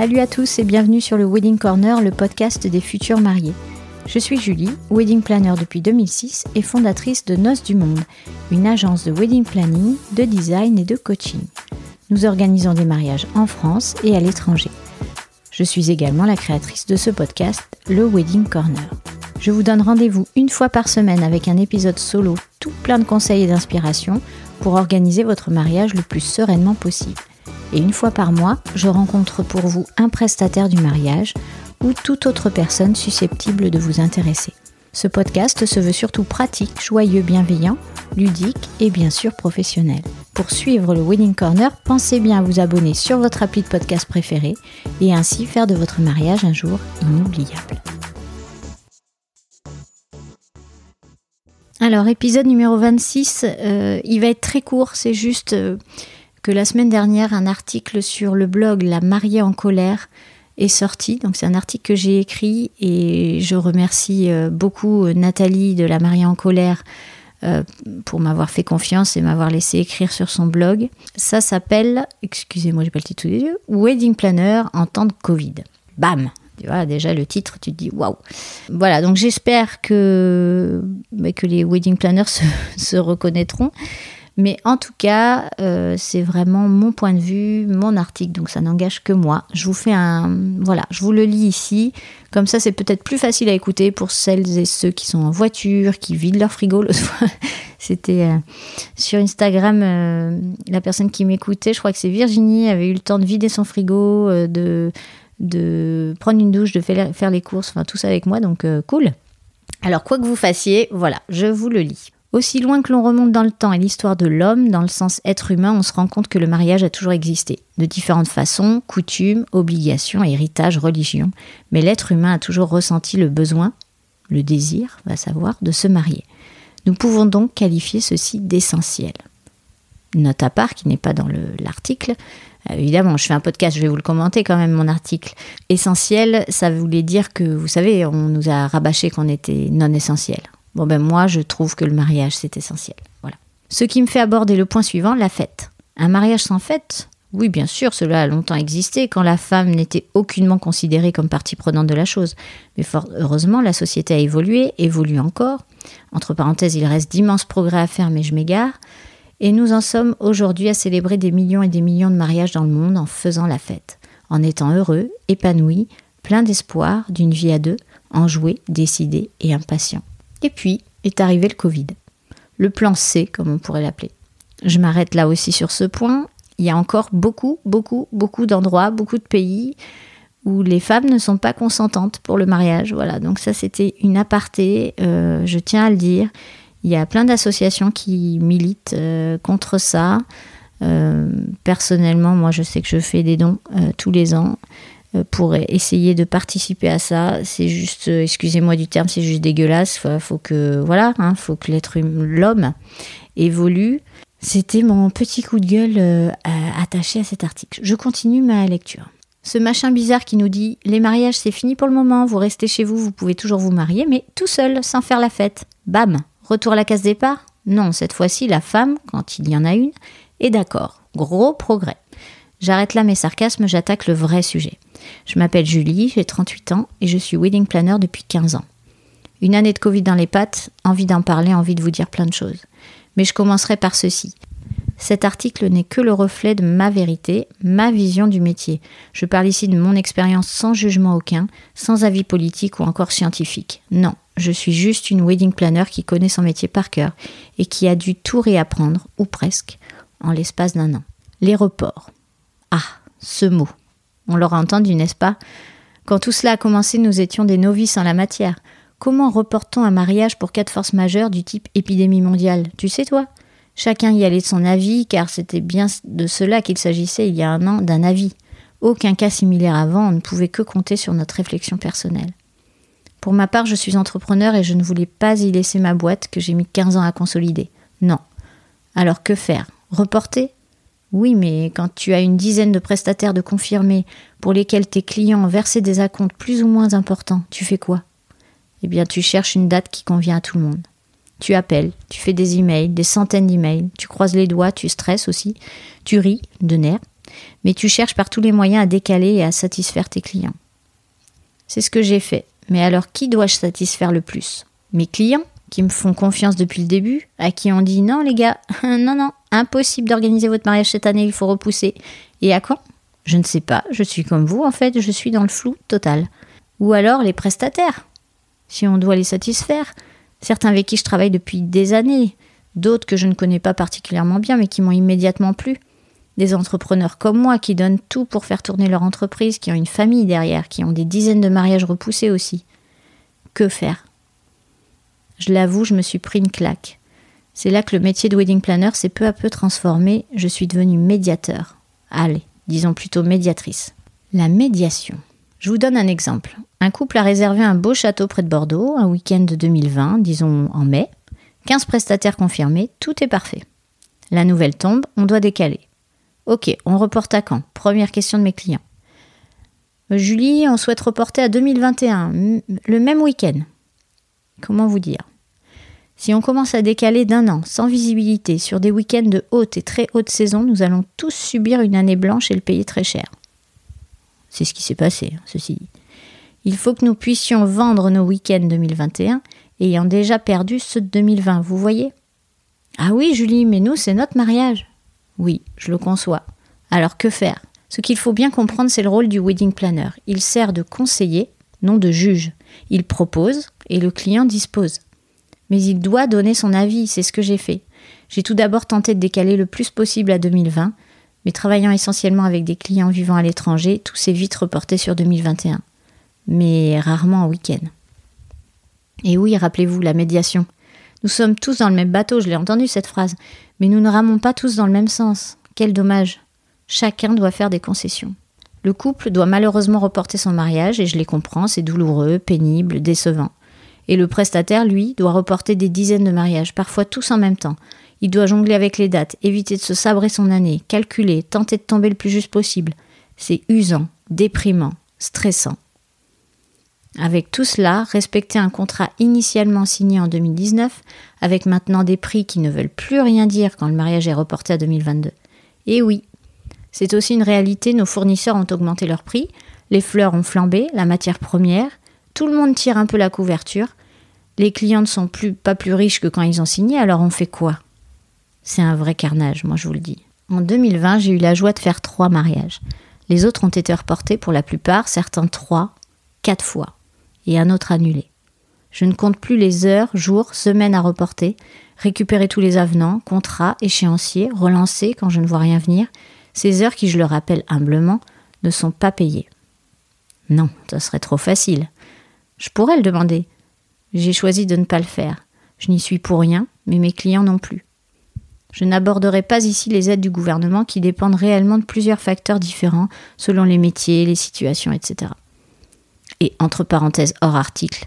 Salut à tous et bienvenue sur le Wedding Corner, le podcast des futurs mariés. Je suis Julie, wedding planner depuis 2006 et fondatrice de Noces du Monde, une agence de wedding planning, de design et de coaching. Nous organisons des mariages en France et à l'étranger. Je suis également la créatrice de ce podcast, le Wedding Corner. Je vous donne rendez-vous une fois par semaine avec un épisode solo tout plein de conseils et d'inspiration pour organiser votre mariage le plus sereinement possible. Et une fois par mois, je rencontre pour vous un prestataire du mariage ou toute autre personne susceptible de vous intéresser. Ce podcast se veut surtout pratique, joyeux, bienveillant, ludique et bien sûr professionnel. Pour suivre le Wedding Corner, pensez bien à vous abonner sur votre appli de podcast préféré et ainsi faire de votre mariage un jour inoubliable. Alors, épisode numéro 26, euh, il va être très court, c'est juste euh, que la semaine dernière, un article sur le blog La mariée en colère est sorti. Donc c'est un article que j'ai écrit et je remercie euh, beaucoup euh, Nathalie de La mariée en colère euh, pour m'avoir fait confiance et m'avoir laissé écrire sur son blog. Ça s'appelle, excusez-moi, j'ai pas le titre sous les Wedding Planner en temps de Covid. Bam tu vois, déjà le titre, tu te dis waouh. Voilà, donc j'espère que, bah, que les wedding planners se reconnaîtront. Mais en tout cas, euh, c'est vraiment mon point de vue, mon article, donc ça n'engage que moi. Je vous fais un. Voilà, je vous le lis ici. Comme ça, c'est peut-être plus facile à écouter pour celles et ceux qui sont en voiture, qui vident leur frigo. L'autre fois, c'était euh, sur Instagram, euh, la personne qui m'écoutait, je crois que c'est Virginie, avait eu le temps de vider son frigo, de, prendre une douche, de faire, faire les courses, enfin tout ça avec moi, donc cool. Alors, quoi que vous fassiez, voilà, je vous le lis. Aussi loin que l'on remonte dans le temps et l'histoire de l'homme, dans le sens être humain, on se rend compte que le mariage a toujours existé, de différentes façons, coutumes, obligations, héritages, religions, mais l'être humain a toujours ressenti le besoin, le désir, va savoir, de se marier. Nous pouvons donc qualifier ceci d'essentiel. Note à part qui n'est pas dans l'article, euh, évidemment, je fais un podcast, je vais vous le commenter quand même, mon article. Essentiel, ça voulait dire que, vous savez, on nous a rabâché qu'on était non essentiel. Bon ben moi je trouve que le mariage c'est essentiel. Voilà. Ce qui me fait aborder le point suivant, la fête. Un mariage sans fête? Oui bien sûr, cela a longtemps existé quand la femme n'était aucunement considérée comme partie prenante de la chose. Mais fort heureusement la société a évolué, évolue encore. Entre parenthèses, il reste d'immenses progrès à faire mais je m'égare. Et nous en sommes aujourd'hui à célébrer des millions et des millions de mariages dans le monde en faisant la fête, en étant heureux, épanoui, plein d'espoir, d'une vie à deux, enjoué, décidé et impatient. Et puis est arrivé le Covid. Le plan C, comme on pourrait l'appeler. Je m'arrête là aussi sur ce point. Il y a encore beaucoup, beaucoup, beaucoup d'endroits, beaucoup de pays où les femmes ne sont pas consentantes pour le mariage. Voilà, donc ça c'était une aparté, euh, je tiens à le dire. Il y a plein d'associations qui militent euh, contre ça. Euh, personnellement, moi je sais que je fais des dons tous les ans. Euh, pour essayer de participer à ça. C'est juste, euh, excusez-moi du terme, c'est juste dégueulasse. Faut, faut que, voilà, hein, faut que l'être l'homme évolue. C'était mon petit coup de gueule euh, attaché à cet article. Je continue ma lecture. Ce machin bizarre qui nous dit les mariages c'est fini pour le moment, vous restez chez vous, vous pouvez toujours vous marier, mais tout seul, sans faire la fête. Bam, retour à la case départ? Non, cette fois-ci la femme, quand il y en a une, est d'accord. Gros progrès. J'arrête là mes sarcasmes, j'attaque le vrai sujet. Je m'appelle Julie, j'ai 38 ans et je suis wedding planner depuis 15 ans. Une année de Covid dans les pattes, envie d'en parler, envie de vous dire plein de choses. Mais je commencerai par ceci. Cet article n'est que le reflet de ma vérité, ma vision du métier. Je parle ici de mon expérience sans jugement aucun, sans avis politique ou encore scientifique. Non, je suis juste une wedding planner qui connaît son métier par cœur et qui a dû tout réapprendre, ou presque, en l'espace d'un an. Les reports. Ah, ce mot. On l'aura entendu, n'est-ce pas? Quand tout cela a commencé, nous étions des novices en la matière. Comment reportons un mariage pour cas de force majeure du type épidémie mondiale? Tu sais, toi? Chacun y allait de son avis, car c'était bien de cela qu'il s'agissait il y a un an, d'un avis. Aucun cas similaire avant, on ne pouvait que compter sur notre réflexion personnelle. Pour ma part, je suis entrepreneur et je ne voulais pas y laisser ma boîte que j'ai mis 15 ans à consolider. Non. Alors que faire? Reporter? Oui, mais quand tu as une dizaine de prestataires de confirmés pour lesquels tes clients ont versé des acomptes plus ou moins importants, tu fais quoi? Eh bien, tu cherches une date qui convient à tout le monde. Tu appelles, tu fais des emails, des centaines d'emails, tu croises les doigts, tu stresses aussi, tu ris de nerfs. Mais tu cherches par tous les moyens à décaler et à satisfaire tes clients. C'est ce que j'ai fait. Mais alors qui dois-je satisfaire le plus? Mes clients qui me font confiance depuis le début, à qui on dit non les gars, non non, impossible d'organiser votre mariage cette année, il faut repousser. Et à quand? Je ne sais pas, je suis comme vous en fait, je suis dans le flou total. Ou alors les prestataires, si on doit les satisfaire. Certains avec qui je travaille depuis des années, d'autres que je ne connais pas particulièrement bien mais qui m'ont immédiatement plu. Des entrepreneurs comme moi qui donnent tout pour faire tourner leur entreprise, qui ont une famille derrière, qui ont des dizaines de mariages repoussés aussi. Que faire? Je l'avoue, je me suis pris une claque. C'est là que le métier de wedding planner s'est peu à peu transformé. Je suis devenue médiateur. Allez, disons plutôt médiatrice. La médiation. Je vous donne un exemple. Un couple a réservé un beau château près de Bordeaux, un week-end de 2020, disons en mai. 15 prestataires confirmés, tout est parfait. La nouvelle tombe, on doit décaler. Ok, on reporte à quand? Première question de mes clients. Julie, on souhaite reporter à 2021, le même week-end. Comment vous dire? Si on commence à décaler d'un an, sans visibilité, sur des week-ends de haute et très haute saison, nous allons tous subir une année blanche et le payer très cher. C'est ce qui s'est passé, hein, ceci dit. Il faut que nous puissions vendre nos week-ends 2021 ayant déjà perdu ceux de 2020, vous voyez? Ah oui, Julie, mais nous, c'est notre mariage. Oui, je le conçois. Alors que faire? Ce qu'il faut bien comprendre, c'est le rôle du wedding planner. Il sert de conseiller, non de juge. Il propose et le client dispose. Mais il doit donner son avis, c'est ce que j'ai fait. J'ai tout d'abord tenté de décaler le plus possible à 2020, mais travaillant essentiellement avec des clients vivant à l'étranger, tout s'est vite reporté sur 2021. Mais rarement en week-end. Et oui, rappelez-vous, la médiation. Nous sommes tous dans le même bateau, je l'ai entendu cette phrase, mais nous ne ramons pas tous dans le même sens. Quel dommage. Chacun doit faire des concessions. Le couple doit malheureusement reporter son mariage, et je les comprends, c'est douloureux, pénible, décevant. Et le prestataire, lui, doit reporter des dizaines de mariages, parfois tous en même temps. Il doit jongler avec les dates, éviter de se sabrer son année, calculer, tenter de tomber le plus juste possible. C'est usant, déprimant, stressant. Avec tout cela, respecter un contrat initialement signé en 2019, avec maintenant des prix qui ne veulent plus rien dire quand le mariage est reporté à 2022. Et oui, c'est aussi une réalité, nos fournisseurs ont augmenté leurs prix, les fleurs ont flambé, la matière première, tout le monde tire un peu la couverture, les clients ne sont plus, pas plus riches que quand ils ont signé, alors on fait quoi? C'est un vrai carnage, moi je vous le dis. En 2020, j'ai eu la joie de faire trois mariages. Les autres ont été reportés pour la plupart, certains trois, quatre fois et un autre annulé. Je ne compte plus les heures, jours, semaines à reporter, récupérer tous les avenants, contrats, échéanciers, relancer quand je ne vois rien venir. Ces heures qui, je le rappelle humblement, ne sont pas payées. Non, ça serait trop facile. Je pourrais le demander. J'ai choisi de ne pas le faire. Je n'y suis pour rien, mais mes clients non plus. Je n'aborderai pas ici les aides du gouvernement qui dépendent réellement de plusieurs facteurs différents selon les métiers, les situations, etc. Et entre parenthèses, hors article,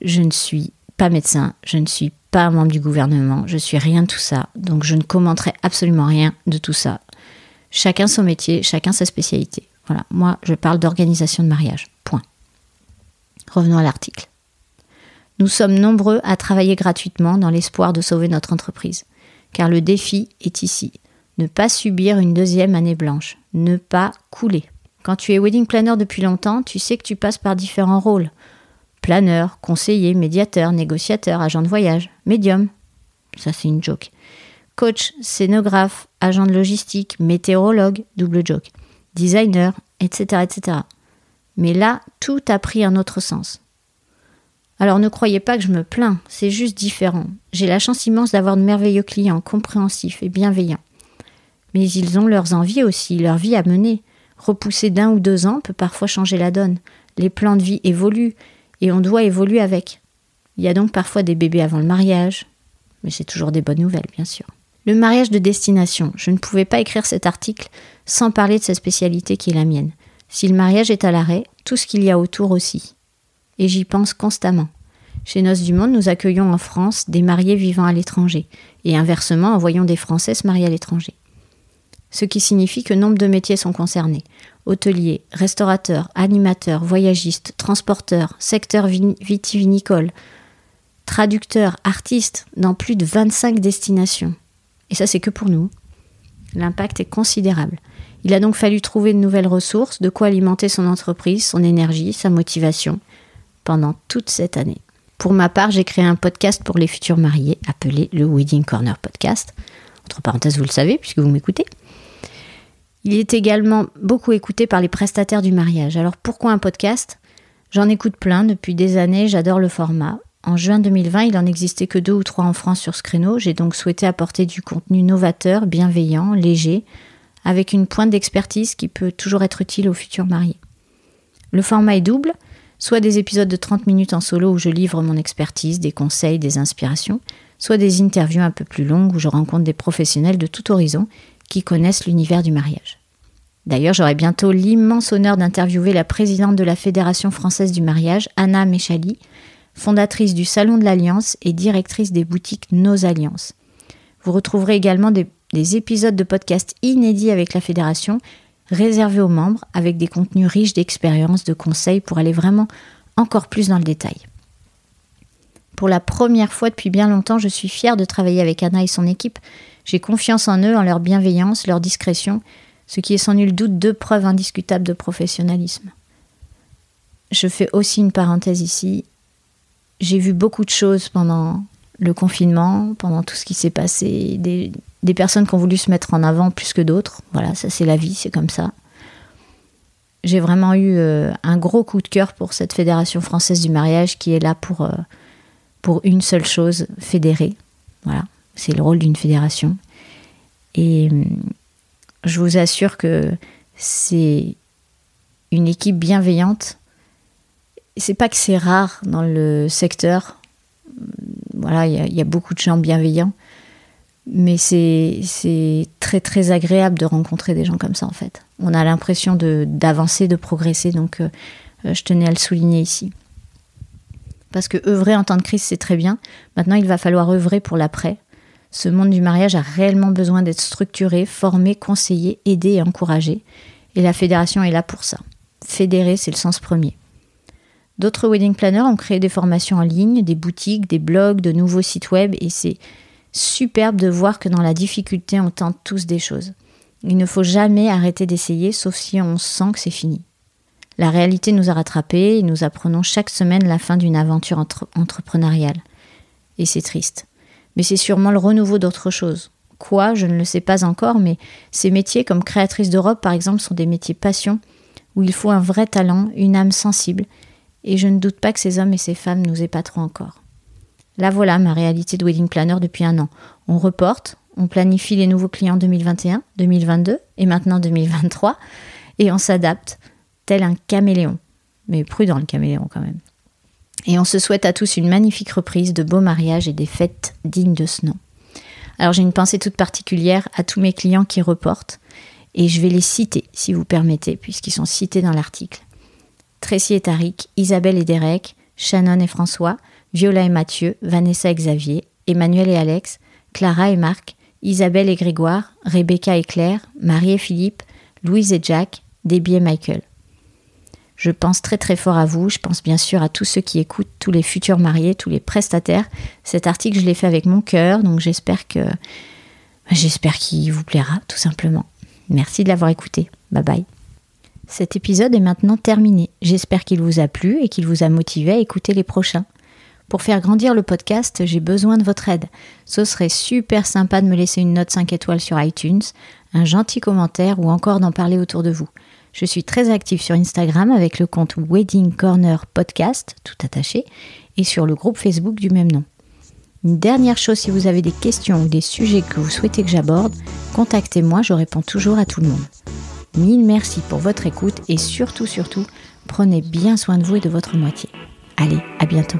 je ne suis pas médecin, je ne suis pas membre du gouvernement, je suis rien de tout ça, donc je ne commenterai absolument rien de tout ça. Chacun son métier, chacun sa spécialité. Voilà, moi je parle d'organisation de mariage. Point. Revenons à l'article. Nous sommes nombreux à travailler gratuitement dans l'espoir de sauver notre entreprise, car le défi est ici. Ne pas subir une deuxième année blanche, ne pas couler. Quand tu es wedding planner depuis longtemps, tu sais que tu passes par différents rôles. Planeur, conseiller, médiateur, négociateur, agent de voyage, médium. Ça, c'est une joke. Coach, scénographe, agent de logistique, météorologue, double joke. Designer, etc., etc. Mais là, tout a pris un autre sens. Alors ne croyez pas que je me plains, c'est juste différent. J'ai la chance immense d'avoir de merveilleux clients, compréhensifs et bienveillants. Mais ils ont leurs envies aussi, leur vie à mener. Repousser d'un ou deux ans peut parfois changer la donne. Les plans de vie évoluent et on doit évoluer avec. Il y a donc parfois des bébés avant le mariage, mais c'est toujours des bonnes nouvelles, bien sûr. Le mariage de destination. Je ne pouvais pas écrire cet article sans parler de cette spécialité qui est la mienne. Si le mariage est à l'arrêt, tout ce qu'il y a autour aussi. Et j'y pense constamment. Chez Noces du Monde, nous accueillons en France des mariés vivant à l'étranger, et inversement, envoyons des Français se marier à l'étranger ce qui signifie que nombre de métiers sont concernés. Hôteliers, restaurateurs, animateurs, voyagistes, transporteurs, secteur vitivinicole, traducteurs, artistes, dans plus de 25 destinations. Et ça, c'est que pour nous. L'impact est considérable. Il a donc fallu trouver de nouvelles ressources, de quoi alimenter son entreprise, son énergie, sa motivation pendant toute cette année. Pour ma part, j'ai créé un podcast pour les futurs mariés appelé le Wedding Corner Podcast. Entre parenthèses, vous le savez puisque vous m'écoutez. Il est également beaucoup écouté par les prestataires du mariage. Alors pourquoi un podcast? J'en écoute plein depuis des années, j'adore le format. En juin 2020, il en existait que deux ou trois en France sur ce créneau. J'ai donc souhaité apporter du contenu novateur, bienveillant, léger, avec une pointe d'expertise qui peut toujours être utile aux futurs mariés. Le format est double, soit des épisodes de 30 minutes en solo où je livre mon expertise, des conseils, des inspirations, soit des interviews un peu plus longues où je rencontre des professionnels de tout horizon qui connaissent l'univers du mariage. D'ailleurs, j'aurai bientôt l'immense honneur d'interviewer la présidente de la Fédération française du mariage, Anna Méchali, fondatrice du Salon de l'Alliance et directrice des boutiques Nos Alliances. Vous retrouverez également des, des épisodes de podcasts inédits avec la Fédération, réservés aux membres, avec des contenus riches d'expériences, de conseils pour aller vraiment encore plus dans le détail. Pour la première fois depuis bien longtemps, je suis fière de travailler avec Anna et son équipe. J'ai confiance en eux, en leur bienveillance, leur discrétion, ce qui est sans nul doute deux preuves indiscutables de professionnalisme. Je fais aussi une parenthèse ici j'ai vu beaucoup de choses pendant le confinement, pendant tout ce qui s'est passé, des, personnes qui ont voulu se mettre en avant plus que d'autres. Voilà, ça c'est la vie, c'est comme ça. J'ai vraiment eu euh, un gros coup de cœur pour cette Fédération française du mariage qui est là pour, euh, pour une seule chose, fédérer. Voilà, c'est le rôle d'une fédération. Et hum, je vous assure que c'est une équipe bienveillante c'est pas que c'est rare dans le secteur. Voilà, il y, a beaucoup de gens bienveillants. Mais c'est très agréable de rencontrer des gens comme ça en fait. On a l'impression d'avancer, de, progresser, donc euh, je tenais à le souligner ici. Parce que œuvrer en temps de crise, c'est très bien. Maintenant, il va falloir œuvrer pour l'après. Ce monde du mariage a réellement besoin d'être structuré, formé, conseillé, aidé et encouragé. Et la fédération est là pour ça. Fédérer, c'est le sens premier. D'autres wedding planners ont créé des formations en ligne, des boutiques, des blogs, de nouveaux sites web et c'est superbe de voir que dans la difficulté, on tente tous des choses. Il ne faut jamais arrêter d'essayer, sauf si on sent que c'est fini. La réalité nous a rattrapés et nous apprenons chaque semaine la fin d'une aventure entrepreneuriale. Et c'est triste. Mais c'est sûrement le renouveau d'autre chose. Quoi, je ne le sais pas encore, mais ces métiers comme créatrice d'Europe, par exemple, sont des métiers passion, où il faut un vrai talent, une âme sensible, et je ne doute pas que ces hommes et ces femmes nous épateront encore. Là voilà ma réalité de wedding planner depuis un an. On reporte, on planifie les nouveaux clients 2021, 2022 et maintenant 2023, et on s'adapte, tel un caméléon. Mais prudent le caméléon quand même. Et on se souhaite à tous une magnifique reprise de beaux mariages et des fêtes dignes de ce nom. Alors j'ai une pensée toute particulière à tous mes clients qui reportent, et je vais les citer si vous permettez, puisqu'ils sont cités dans l'article. Tracy et Tariq, Isabelle et Derek, Shannon et François, Viola et Mathieu, Vanessa et Xavier, Emmanuel et Alex, Clara et Marc, Isabelle et Grégoire, Rebecca et Claire, Marie et Philippe, Louise et Jack, Debbie et Michael. Je pense très très fort à vous, je pense bien sûr à tous ceux qui écoutent, tous les futurs mariés, tous les prestataires. Cet article, je l'ai fait avec mon cœur, donc j'espère que j'espère qu'il vous plaira tout simplement. Merci de l'avoir écouté. Bye bye. Cet épisode est maintenant terminé. J'espère qu'il vous a plu et qu'il vous a motivé à écouter les prochains. Pour faire grandir le podcast, j'ai besoin de votre aide. Ce serait super sympa de me laisser une note 5 étoiles sur iTunes, un gentil commentaire ou encore d'en parler autour de vous. Je suis très active sur Instagram avec le compte Wedding Corner Podcast, tout attaché, et sur le groupe Facebook du même nom. Une dernière chose, si vous avez des questions ou des sujets que vous souhaitez que j'aborde, contactez-moi, je réponds toujours à tout le monde. Mille merci pour votre écoute et surtout, surtout, prenez bien soin de vous et de votre moitié. Allez, à bientôt.